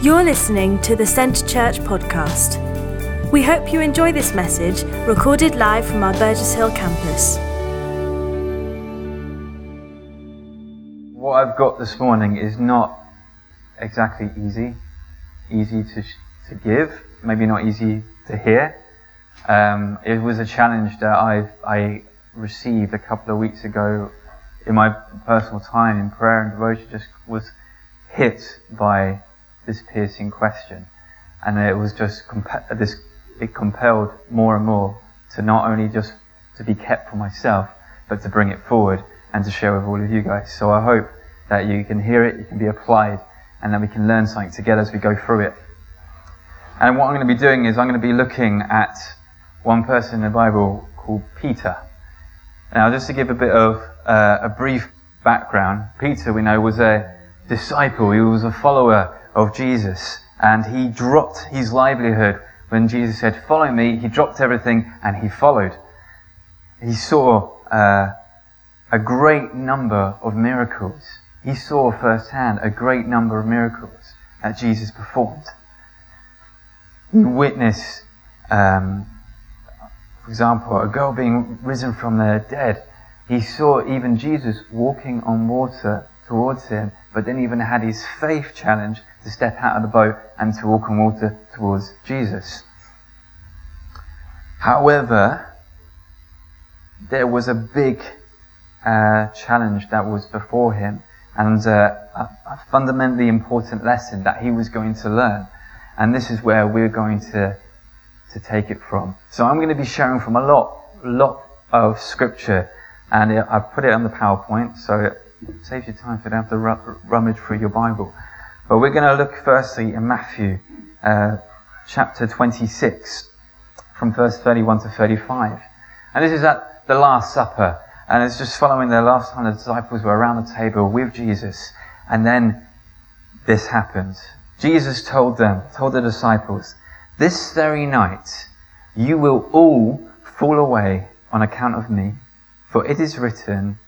You're listening to the Centre Church podcast. We hope you enjoy this message recorded live from our Burgess Hill campus. What I've got this morning is not exactly easy, easy to, to give, maybe not easy to hear. Um, it was a challenge that I, I received a couple of weeks ago in my personal time in prayer and devotion, just was hit by this piercing question. And it was just comp- this, it compelled more and more to not only just to be kept for myself, but to bring it forward and to share with all of you guys. So I hope that you can hear it, you can be applied, and that we can learn something together as we go through it. And what I'm going to be doing is I'm going to be looking at one person in the Bible called Peter. Now, just to give a bit of uh, a brief background, Peter, we know, was a disciple. He was a follower of Jesus. And he dropped his livelihood when Jesus said, Follow me. He dropped everything and he followed. He saw uh, a great number of miracles. He saw firsthand a great number of miracles that Jesus performed. He witnessed, um, for example, a girl being risen from the dead. He saw even Jesus walking on water towards him, but then even had his faith challenge to step out of the boat and to walk on water towards Jesus. However, there was a big uh, challenge that was before him and uh, a, a fundamentally important lesson that he was going to learn. And this is where we're going to, to take it from. So I'm going to be sharing from a lot, lot of scripture and I've put it on the PowerPoint so it saves you time if you don't have to rummage through your Bible. But we're going to look firstly in Matthew uh, chapter 26 from verse 31 to 35. And this is at the Last Supper. And it's just following the last time the disciples were around the table with Jesus. And then this happened. Jesus told them, told the disciples, this very night you will all fall away on account of me. For it is written,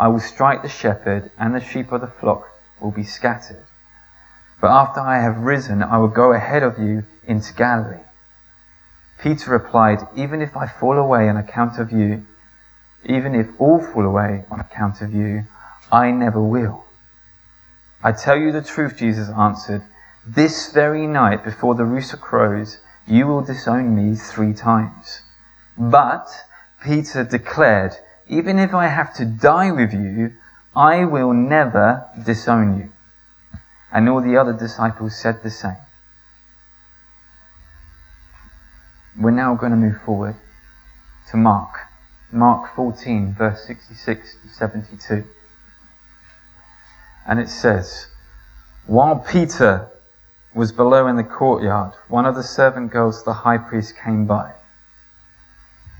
I will strike the shepherd and the sheep of the flock will be scattered. But after I have risen, I will go ahead of you into Galilee. Peter replied, Even if I fall away on account of you, even if all fall away on account of you, I never will. I tell you the truth, Jesus answered. This very night before the rooster crows, you will disown me three times. But Peter declared, Even if I have to die with you, I will never disown you. And all the other disciples said the same. We're now going to move forward to Mark. Mark 14, verse 66 to 72. And it says, While Peter was below in the courtyard, one of the servant girls of the high priest came by.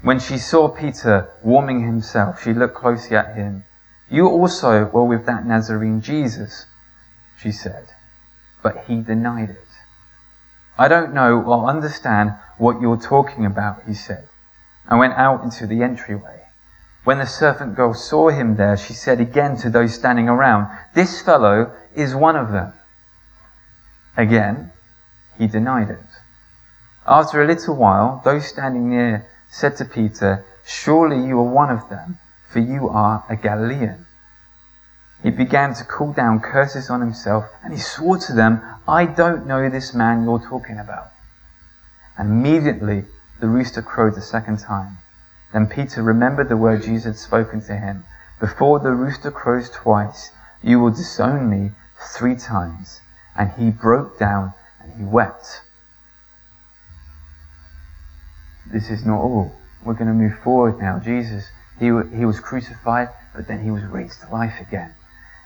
When she saw Peter warming himself, she looked closely at him. You also were with that Nazarene Jesus she said. But he denied it. I don't know or understand what you're talking about, he said, and went out into the entryway. When the servant girl saw him there, she said again to those standing around, This fellow is one of them. Again, he denied it. After a little while, those standing near said to Peter, Surely you are one of them, for you are a Galilean. He began to call down curses on himself, and he swore to them, I don't know this man you're talking about. And immediately the rooster crowed the second time. Then Peter remembered the word Jesus had spoken to him. Before the rooster crows twice, you will disown me three times. And he broke down and he wept. This is not all. We're going to move forward now. Jesus, he, he was crucified, but then he was raised to life again.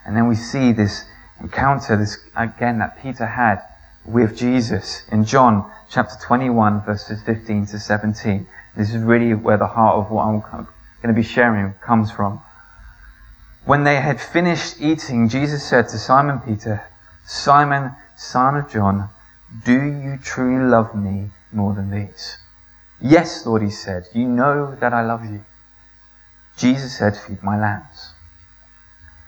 And then we see this encounter, this again that Peter had with Jesus in John chapter 21 verses 15 to 17. This is really where the heart of what I'm going to be sharing comes from. When they had finished eating, Jesus said to Simon Peter, Simon, son of John, do you truly love me more than these? Yes, Lord, he said, you know that I love you. Jesus said, feed my lambs.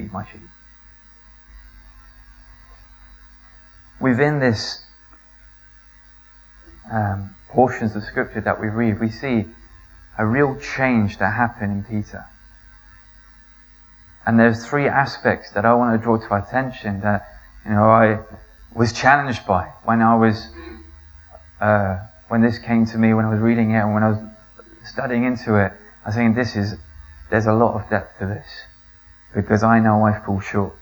Feed my sheep. Within this um, portions of scripture that we read, we see a real change that happened in Peter. And there's three aspects that I want to draw to attention that, you know, I was challenged by when I was, uh, when this came to me, when I was reading it and when I was studying into it. I saying, this is, there's a lot of depth to this because I know I fall short.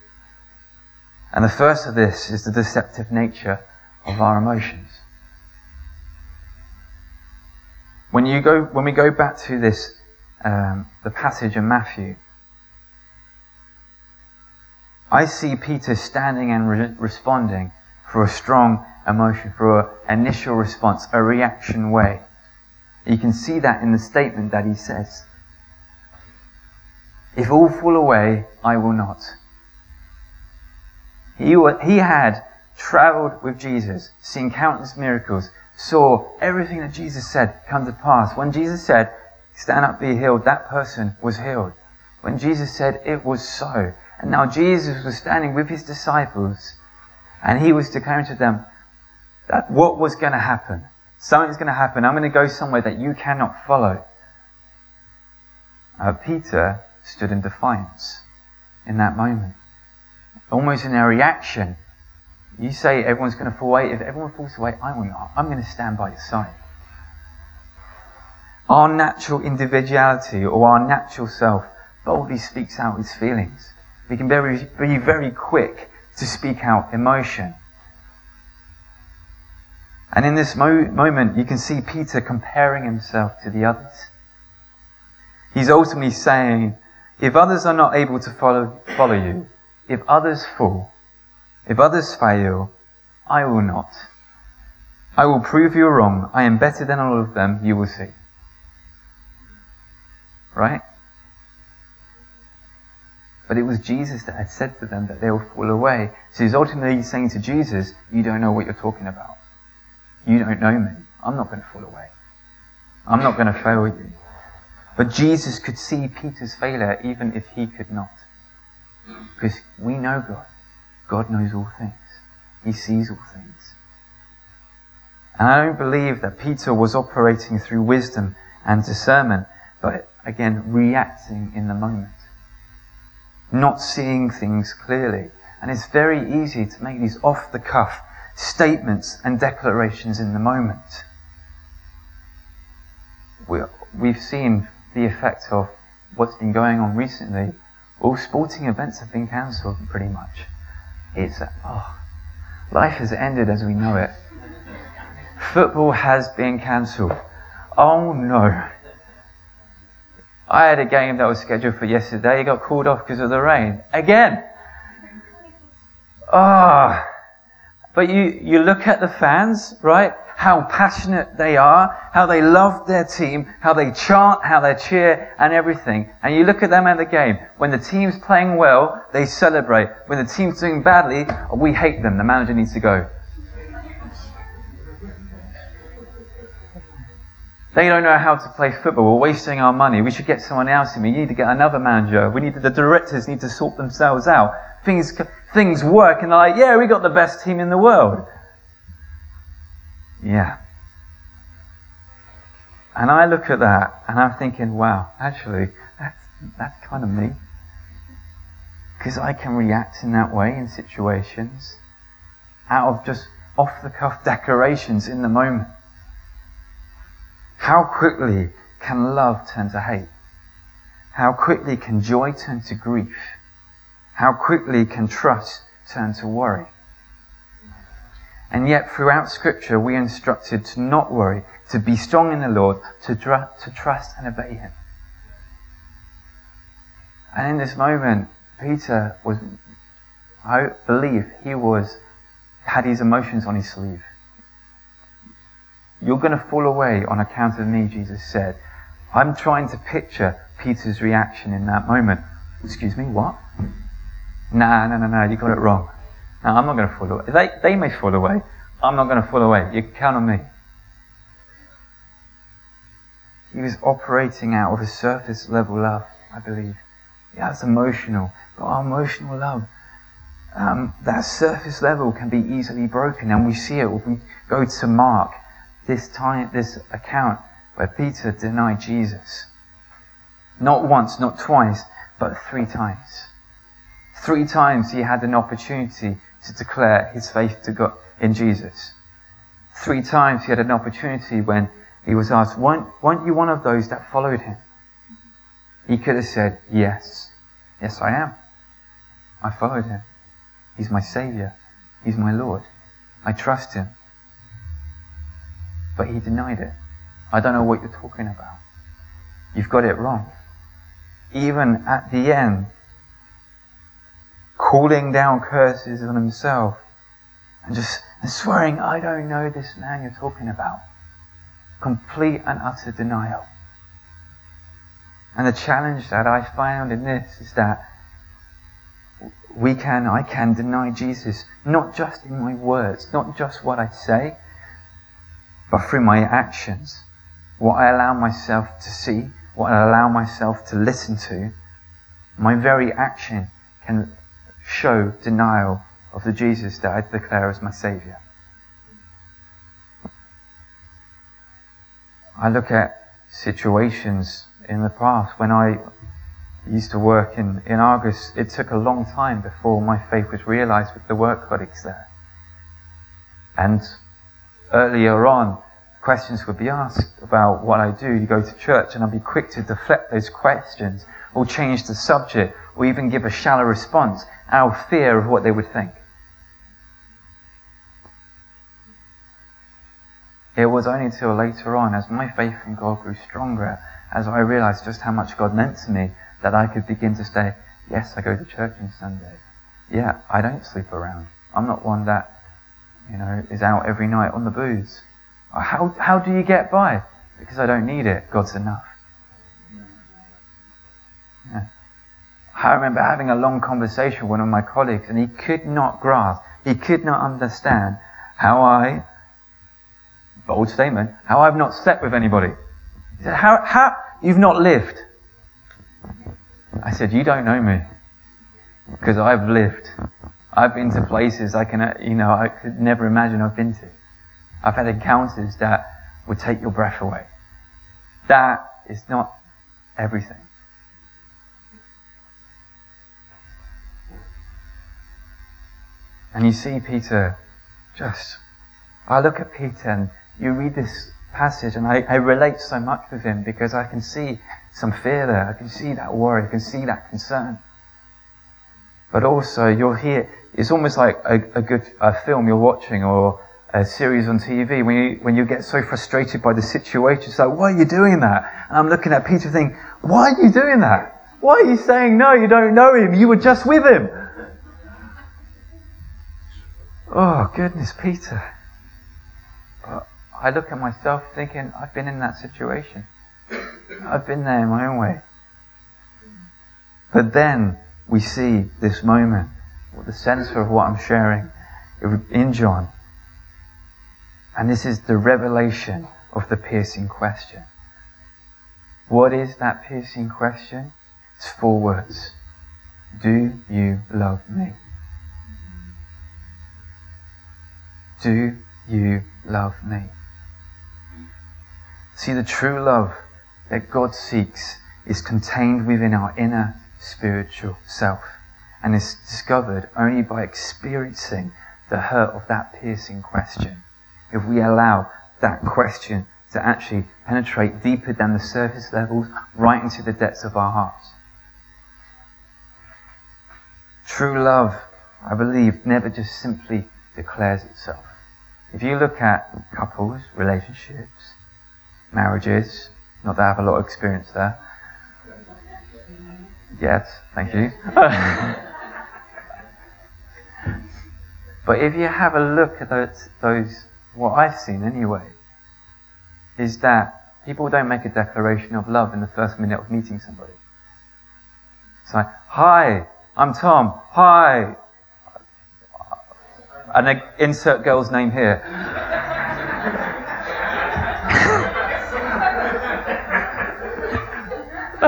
And the first of this is the deceptive nature of our emotions. When you go, when we go back to this, um, the passage in Matthew, I see Peter standing and re- responding for a strong emotion, for an initial response, a reaction way. You can see that in the statement that he says. If all fall away, I will not. He, he had traveled with Jesus, seen countless miracles, saw everything that Jesus said come to pass. When Jesus said, stand up, be healed, that person was healed. When Jesus said, it was so. And now Jesus was standing with his disciples and he was declaring to them that what was going to happen. Something's going to happen. I'm going to go somewhere that you cannot follow. Uh, Peter stood in defiance in that moment. Almost in a reaction. You say everyone's going to fall away. If everyone falls away, I will not. I'm going to stand by your side. Our natural individuality or our natural self boldly speaks out its feelings. We can be, be very quick to speak out emotion. And in this mo- moment, you can see Peter comparing himself to the others. He's ultimately saying, if others are not able to follow, follow you, if others fall, if others fail, I will not. I will prove you wrong. I am better than all of them, you will see. Right? But it was Jesus that had said to them that they will fall away. So he's ultimately saying to Jesus, You don't know what you're talking about. You don't know me. I'm not going to fall away. I'm not going to fail you. But Jesus could see Peter's failure even if he could not. Because we know God. God knows all things. He sees all things. And I don't believe that Peter was operating through wisdom and discernment, but again, reacting in the moment not seeing things clearly. And it's very easy to make these off the cuff statements and declarations in the moment. we we've seen the effect of what's been going on recently. All sporting events have been cancelled pretty much. It's, oh, life has ended as we know it. Football has been cancelled. Oh no. I had a game that was scheduled for yesterday. It got called off because of the rain. Again. Ah. Oh. But you, you look at the fans, right? How passionate they are, how they love their team, how they chant, how they cheer, and everything. And you look at them at the game. When the team's playing well, they celebrate. When the team's doing badly, we hate them. The manager needs to go. They don't know how to play football. We're wasting our money. We should get someone else in. We need to get another manager. We need to, the directors need to sort themselves out. Things, things work and they're like, yeah, we got the best team in the world. Yeah. And I look at that and I'm thinking, wow, actually, that's, that's kind of me. Because I can react in that way in situations out of just off the cuff declarations in the moment. How quickly can love turn to hate? How quickly can joy turn to grief? How quickly can trust turn to worry? And yet, throughout Scripture, we are instructed to not worry, to be strong in the Lord, to, dr- to trust and obey Him. And in this moment, Peter was, I believe, he was had his emotions on his sleeve. You're going to fall away on account of me, Jesus said. I'm trying to picture Peter's reaction in that moment. Excuse me, what? Nah, no, no, no, you got it wrong. No, I'm not going to fall away. They, they may fall away. I'm not going to fall away. You count on me. He was operating out of a surface level love, I believe. Yeah, it's emotional. But our emotional love, um, that surface level can be easily broken. And we see it when we go to Mark, this time, this account where Peter denied Jesus. Not once, not twice, but three times. Three times he had an opportunity to declare his faith to God in Jesus. Three times he had an opportunity when he was asked, weren't, weren't you one of those that followed him? He could have said, Yes. Yes, I am. I followed him. He's my Savior. He's my Lord. I trust him. But he denied it. I don't know what you're talking about. You've got it wrong. Even at the end, calling down curses on himself and just swearing, I don't know this man you're talking about. Complete and utter denial. And the challenge that I found in this is that we can, I can deny Jesus, not just in my words, not just what I say, but through my actions. What I allow myself to see, what I allow myself to listen to, my very action can show denial of the Jesus that I declare as my Saviour. I look at situations in the past when I used to work in, in Argos. It took a long time before my faith was realized with the work colleagues there. And earlier on, questions would be asked about what I do. You go to church and I'd be quick to deflect those questions or change the subject or even give a shallow response of fear of what they would think. It was only until later on, as my faith in God grew stronger, as I realized just how much God meant to me, that I could begin to say, yes, I go to church on Sunday. Yeah, I don't sleep around. I'm not one that, you know, is out every night on the booze. Uh, how, how do you get by? Because I don't need it. God's enough. Yeah. I remember having a long conversation with one of my colleagues, and he could not grasp, he could not understand how I, bold statement, how I've not slept with anybody. He said, how, how, you've not lived. I said, you don't know me. Because I've lived. I've been to places I can, you know, I could never imagine I've been to. I've had encounters that would take your breath away. That is not everything. And you see Peter just, I look at Peter and you read this passage and I, I relate so much with him because I can see some fear there. I can see that worry. I can see that concern. But also you'll hear, it's almost like a, a good a film you're watching or a series on TV when you, when you get so frustrated by the situation. It's like, why are you doing that? And I'm looking at Peter thinking, why are you doing that? Why are you saying no? You don't know him. You were just with him. Oh, goodness, Peter. But I look at myself thinking, I've been in that situation. I've been there in my own way. But then we see this moment, the center of what I'm sharing in John. And this is the revelation of the piercing question. What is that piercing question? It's four words. Do you love me? Do you love me? See, the true love that God seeks is contained within our inner spiritual self and is discovered only by experiencing the hurt of that piercing question. If we allow that question to actually penetrate deeper than the surface levels, right into the depths of our hearts. True love, I believe, never just simply declares itself. If you look at couples, relationships, marriages, not that I have a lot of experience there. Yes, thank you. But if you have a look at those, those what I've seen anyway, is that people don't make a declaration of love in the first minute of meeting somebody. It's like, hi, I'm Tom. Hi. And insert girl's name here.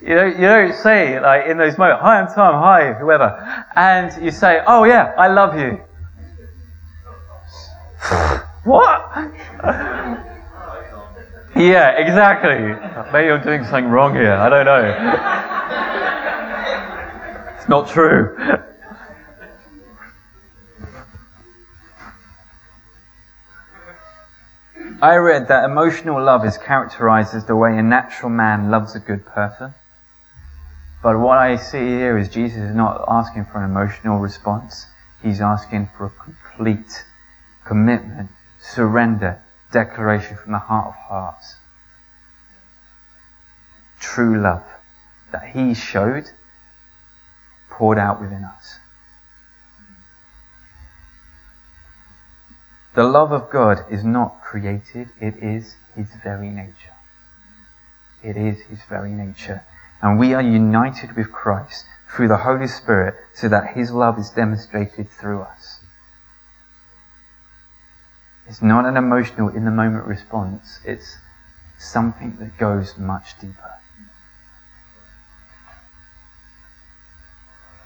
you know, you don't say like in those moments, "Hi, I'm Tom. Hi, whoever," and you say, "Oh yeah, I love you." what? yeah, exactly. Maybe I'm doing something wrong here. I don't know. it's not true. I read that emotional love is characterized as the way a natural man loves a good person. But what I see here is Jesus is not asking for an emotional response. He's asking for a complete commitment, surrender, declaration from the heart of hearts. True love that He showed poured out within us. The love of God is not created, it is His very nature. It is His very nature. And we are united with Christ through the Holy Spirit so that His love is demonstrated through us. It's not an emotional, in the moment response, it's something that goes much deeper.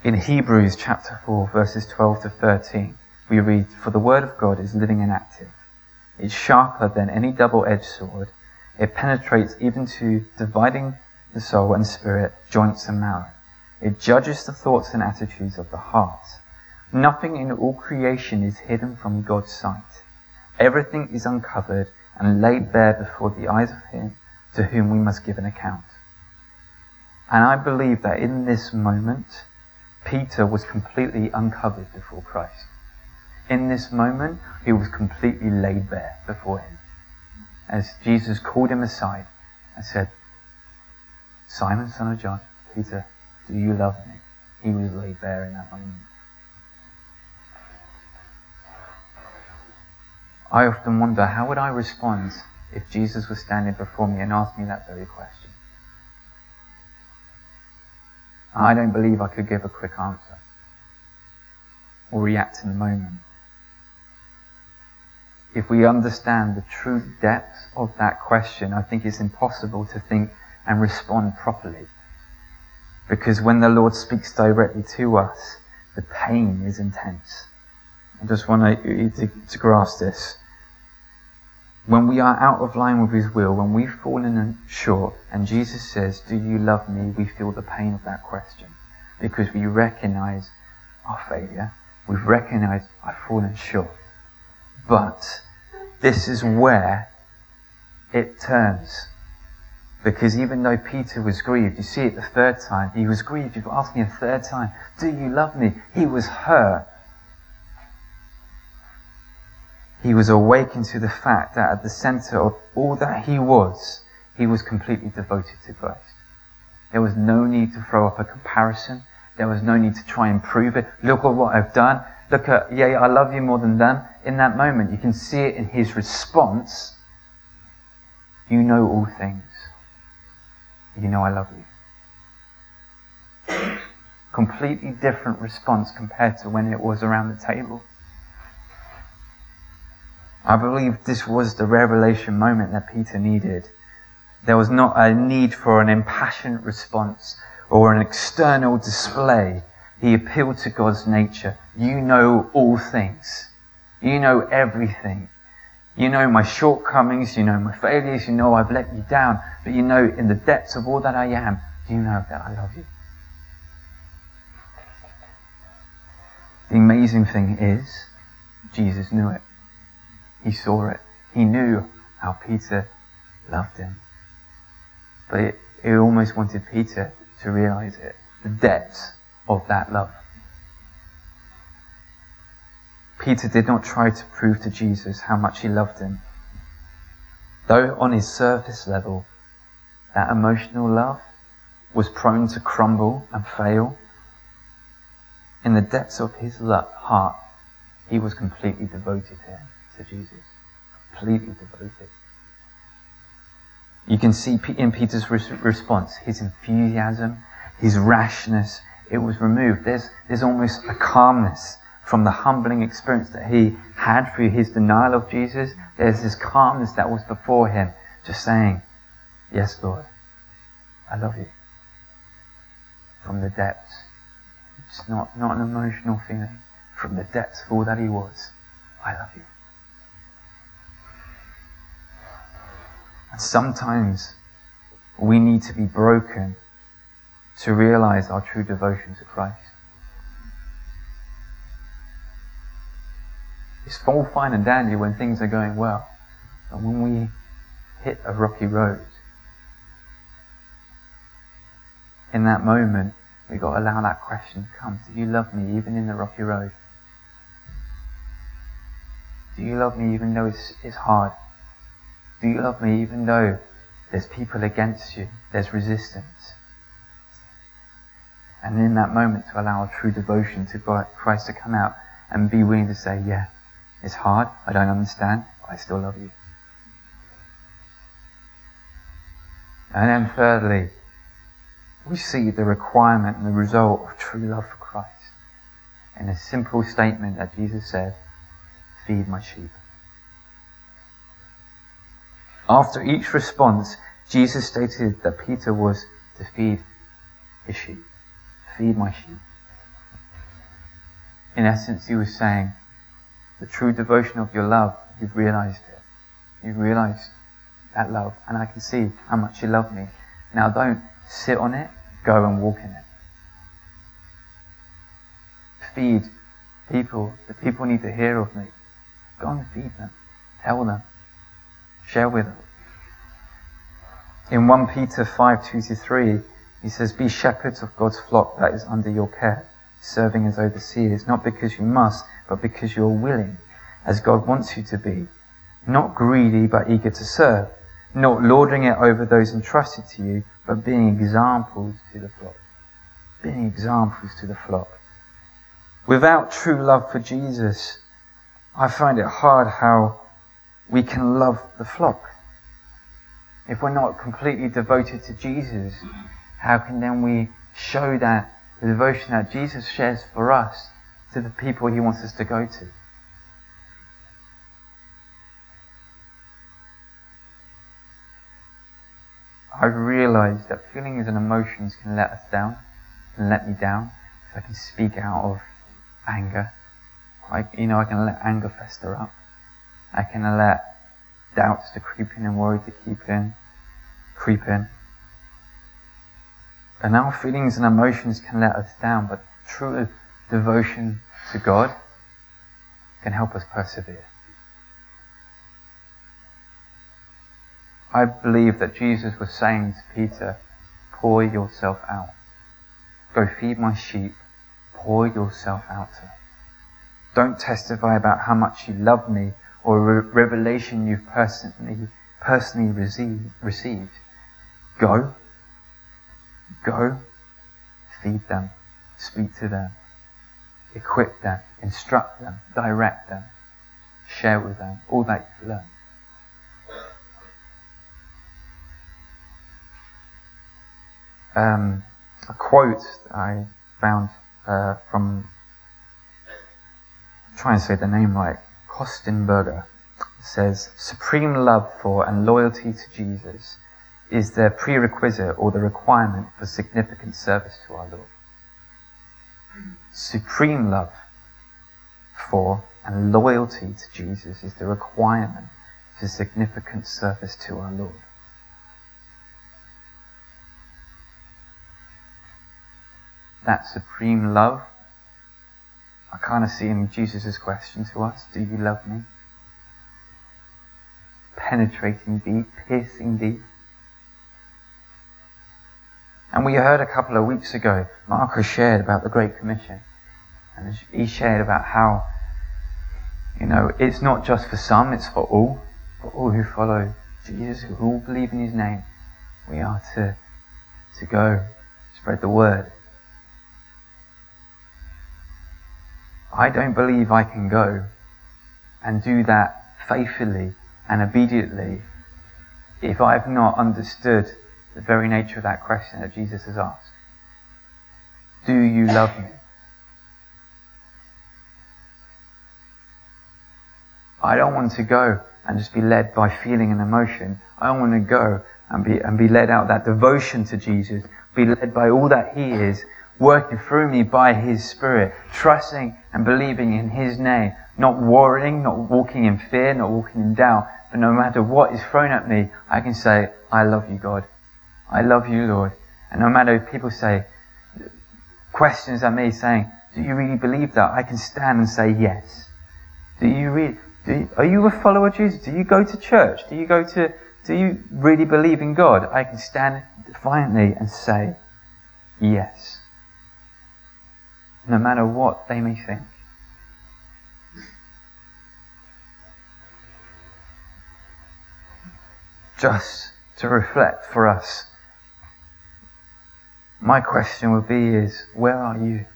In Hebrews chapter 4, verses 12 to 13, we read, For the word of God is living and active. It's sharper than any double edged sword. It penetrates even to dividing the soul and spirit, joints and marrow. It judges the thoughts and attitudes of the heart. Nothing in all creation is hidden from God's sight. Everything is uncovered and laid bare before the eyes of Him to whom we must give an account. And I believe that in this moment, Peter was completely uncovered before Christ. In this moment, he was completely laid bare before him. As Jesus called him aside and said, Simon, son of John, Peter, do you love me? He was laid bare in that moment. I often wonder how would I respond if Jesus was standing before me and asked me that very question? I don't believe I could give a quick answer or react in the moment if we understand the true depth of that question, I think it's impossible to think and respond properly. Because when the Lord speaks directly to us, the pain is intense. I just want you to, to grasp this. When we are out of line with His will, when we've fallen short, and Jesus says, Do you love me? we feel the pain of that question. Because we recognize our failure. We've recognized I've fallen short. But this is where it turns. Because even though Peter was grieved, you see it the third time, he was grieved. You've asked me a third time, Do you love me? He was hurt. He was awakened to the fact that at the center of all that he was, he was completely devoted to Christ. There was no need to throw up a comparison. There was no need to try and prove it. Look at what I've done. Look at, yeah, I love you more than them. In that moment, you can see it in his response. You know all things. You know I love you. Completely different response compared to when it was around the table. I believe this was the revelation moment that Peter needed. There was not a need for an impassioned response or an external display. He appealed to God's nature. You know all things. You know everything. You know my shortcomings. You know my failures. You know I've let you down. But you know in the depths of all that I am, you know that I love you. The amazing thing is, Jesus knew it. He saw it. He knew how Peter loved him. But he almost wanted Peter to realize it. The depths of that love. Peter did not try to prove to Jesus how much he loved him. Though on his surface level, that emotional love was prone to crumble and fail, in the depths of his heart, he was completely devoted to, to Jesus. Completely devoted. You can see in Peter's response his enthusiasm, his rashness, it was removed. There's, there's almost a calmness from the humbling experience that he had through his denial of Jesus. There's this calmness that was before him, just saying, Yes, Lord, I love you. From the depths. It's not, not an emotional feeling. From the depths of all that he was, I love you. And sometimes we need to be broken to realize our true devotion to Christ. It's all fine and dandy when things are going well. But when we hit a rocky road, in that moment, we've got to allow that question to come. Do you love me even in the rocky road? Do you love me even though it's, it's hard? Do you love me even though there's people against you? There's resistance. And in that moment to allow a true devotion to Christ to come out and be willing to say, yeah, it's hard, I don't understand, but I still love you. And then thirdly, we see the requirement and the result of true love for Christ in a simple statement that Jesus said, feed my sheep. After each response, Jesus stated that Peter was to feed his sheep. Feed my sheep. In essence, he was saying, the true devotion of your love, you've realized it. You've realized that love, and I can see how much you love me. Now don't sit on it, go and walk in it. Feed people. The people need to hear of me. Go and feed them. Tell them. Share with them. In 1 Peter 5 2 to 3, he says, Be shepherds of God's flock that is under your care, serving as overseers, not because you must, but because you are willing, as God wants you to be. Not greedy, but eager to serve. Not lording it over those entrusted to you, but being examples to the flock. Being examples to the flock. Without true love for Jesus, I find it hard how we can love the flock. If we're not completely devoted to Jesus, how can then we show that the devotion that Jesus shares for us to the people he wants us to go to? I've realized that feelings and emotions can let us down, can let me down. If I can speak out of anger, you know, I can let anger fester up. I can let doubts to creep in and worry to keep in, creep in. And our feelings and emotions can let us down, but true devotion to God can help us persevere. I believe that Jesus was saying to Peter, pour yourself out. Go feed my sheep. Pour yourself out. Don't testify about how much you love me or a revelation you've personally, personally received. Go, go, feed them, speak to them, equip them, instruct them, direct them, share with them. All that you've learned. Um, a quote I found uh, from, try and say the name right, Kostenberger. Says, Supreme love for and loyalty to Jesus is the prerequisite or the requirement for significant service to our Lord. Supreme love for and loyalty to Jesus is the requirement for significant service to our Lord. That supreme love I kind of see in Jesus' question to us Do you love me? Penetrating deep, piercing deep. And we heard a couple of weeks ago, Marcus shared about the Great Commission. And he shared about how, you know, it's not just for some, it's for all. For all who follow Jesus, who all believe in his name. We are to, to go, spread the word. I don't believe I can go and do that faithfully and obediently if I've not understood the very nature of that question that Jesus has asked. Do you love me? I don't want to go and just be led by feeling and emotion. I don't want to go and be, and be led out that devotion to Jesus, be led by all that He is, working through me by His Spirit, trusting and believing in His name, not worrying, not walking in fear, not walking in doubt, but no matter what is thrown at me, I can say, I love you, God. I love you, Lord. And no matter if people say, questions at me saying, do you really believe that? I can stand and say yes. Do you really, do you, are you a follower of Jesus? Do you go to church? Do you go to, do you really believe in God? I can stand defiantly and say yes. No matter what they may think. Just to reflect for us my question would be is, where are you?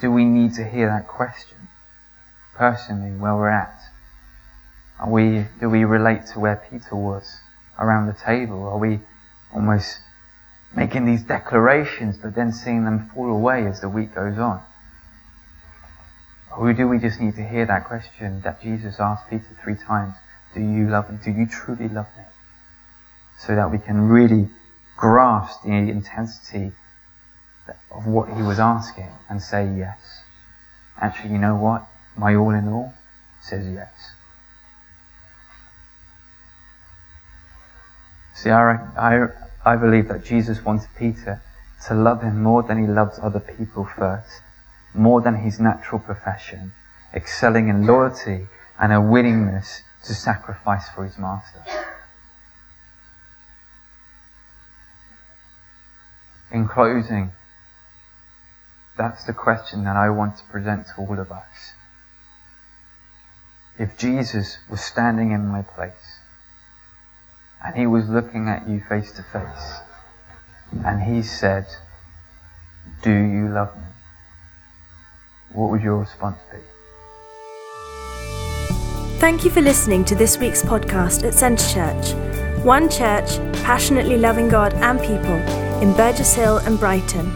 Do we need to hear that question personally where we're at? Are we, do we relate to where Peter was around the table? Are we almost making these declarations but then seeing them fall away as the week goes on? Or do we just need to hear that question that Jesus asked Peter three times? Do you love me? Do you truly love me? So that we can really grasp the intensity of what he was asking and say yes. Actually, you know what? My all in all says yes. See, I, I, I believe that Jesus wanted Peter to love him more than he loves other people first, more than his natural profession, excelling in loyalty and a willingness to sacrifice for his master. In closing, that's the question that I want to present to all of us. If Jesus was standing in my place and he was looking at you face to face and he said, Do you love me? What would your response be? Thank you for listening to this week's podcast at Centre Church. One church, passionately loving God and people in Burgess Hill and Brighton.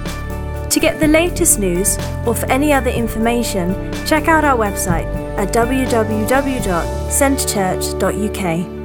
To get the latest news or for any other information, check out our website at www.centrechurch.uk.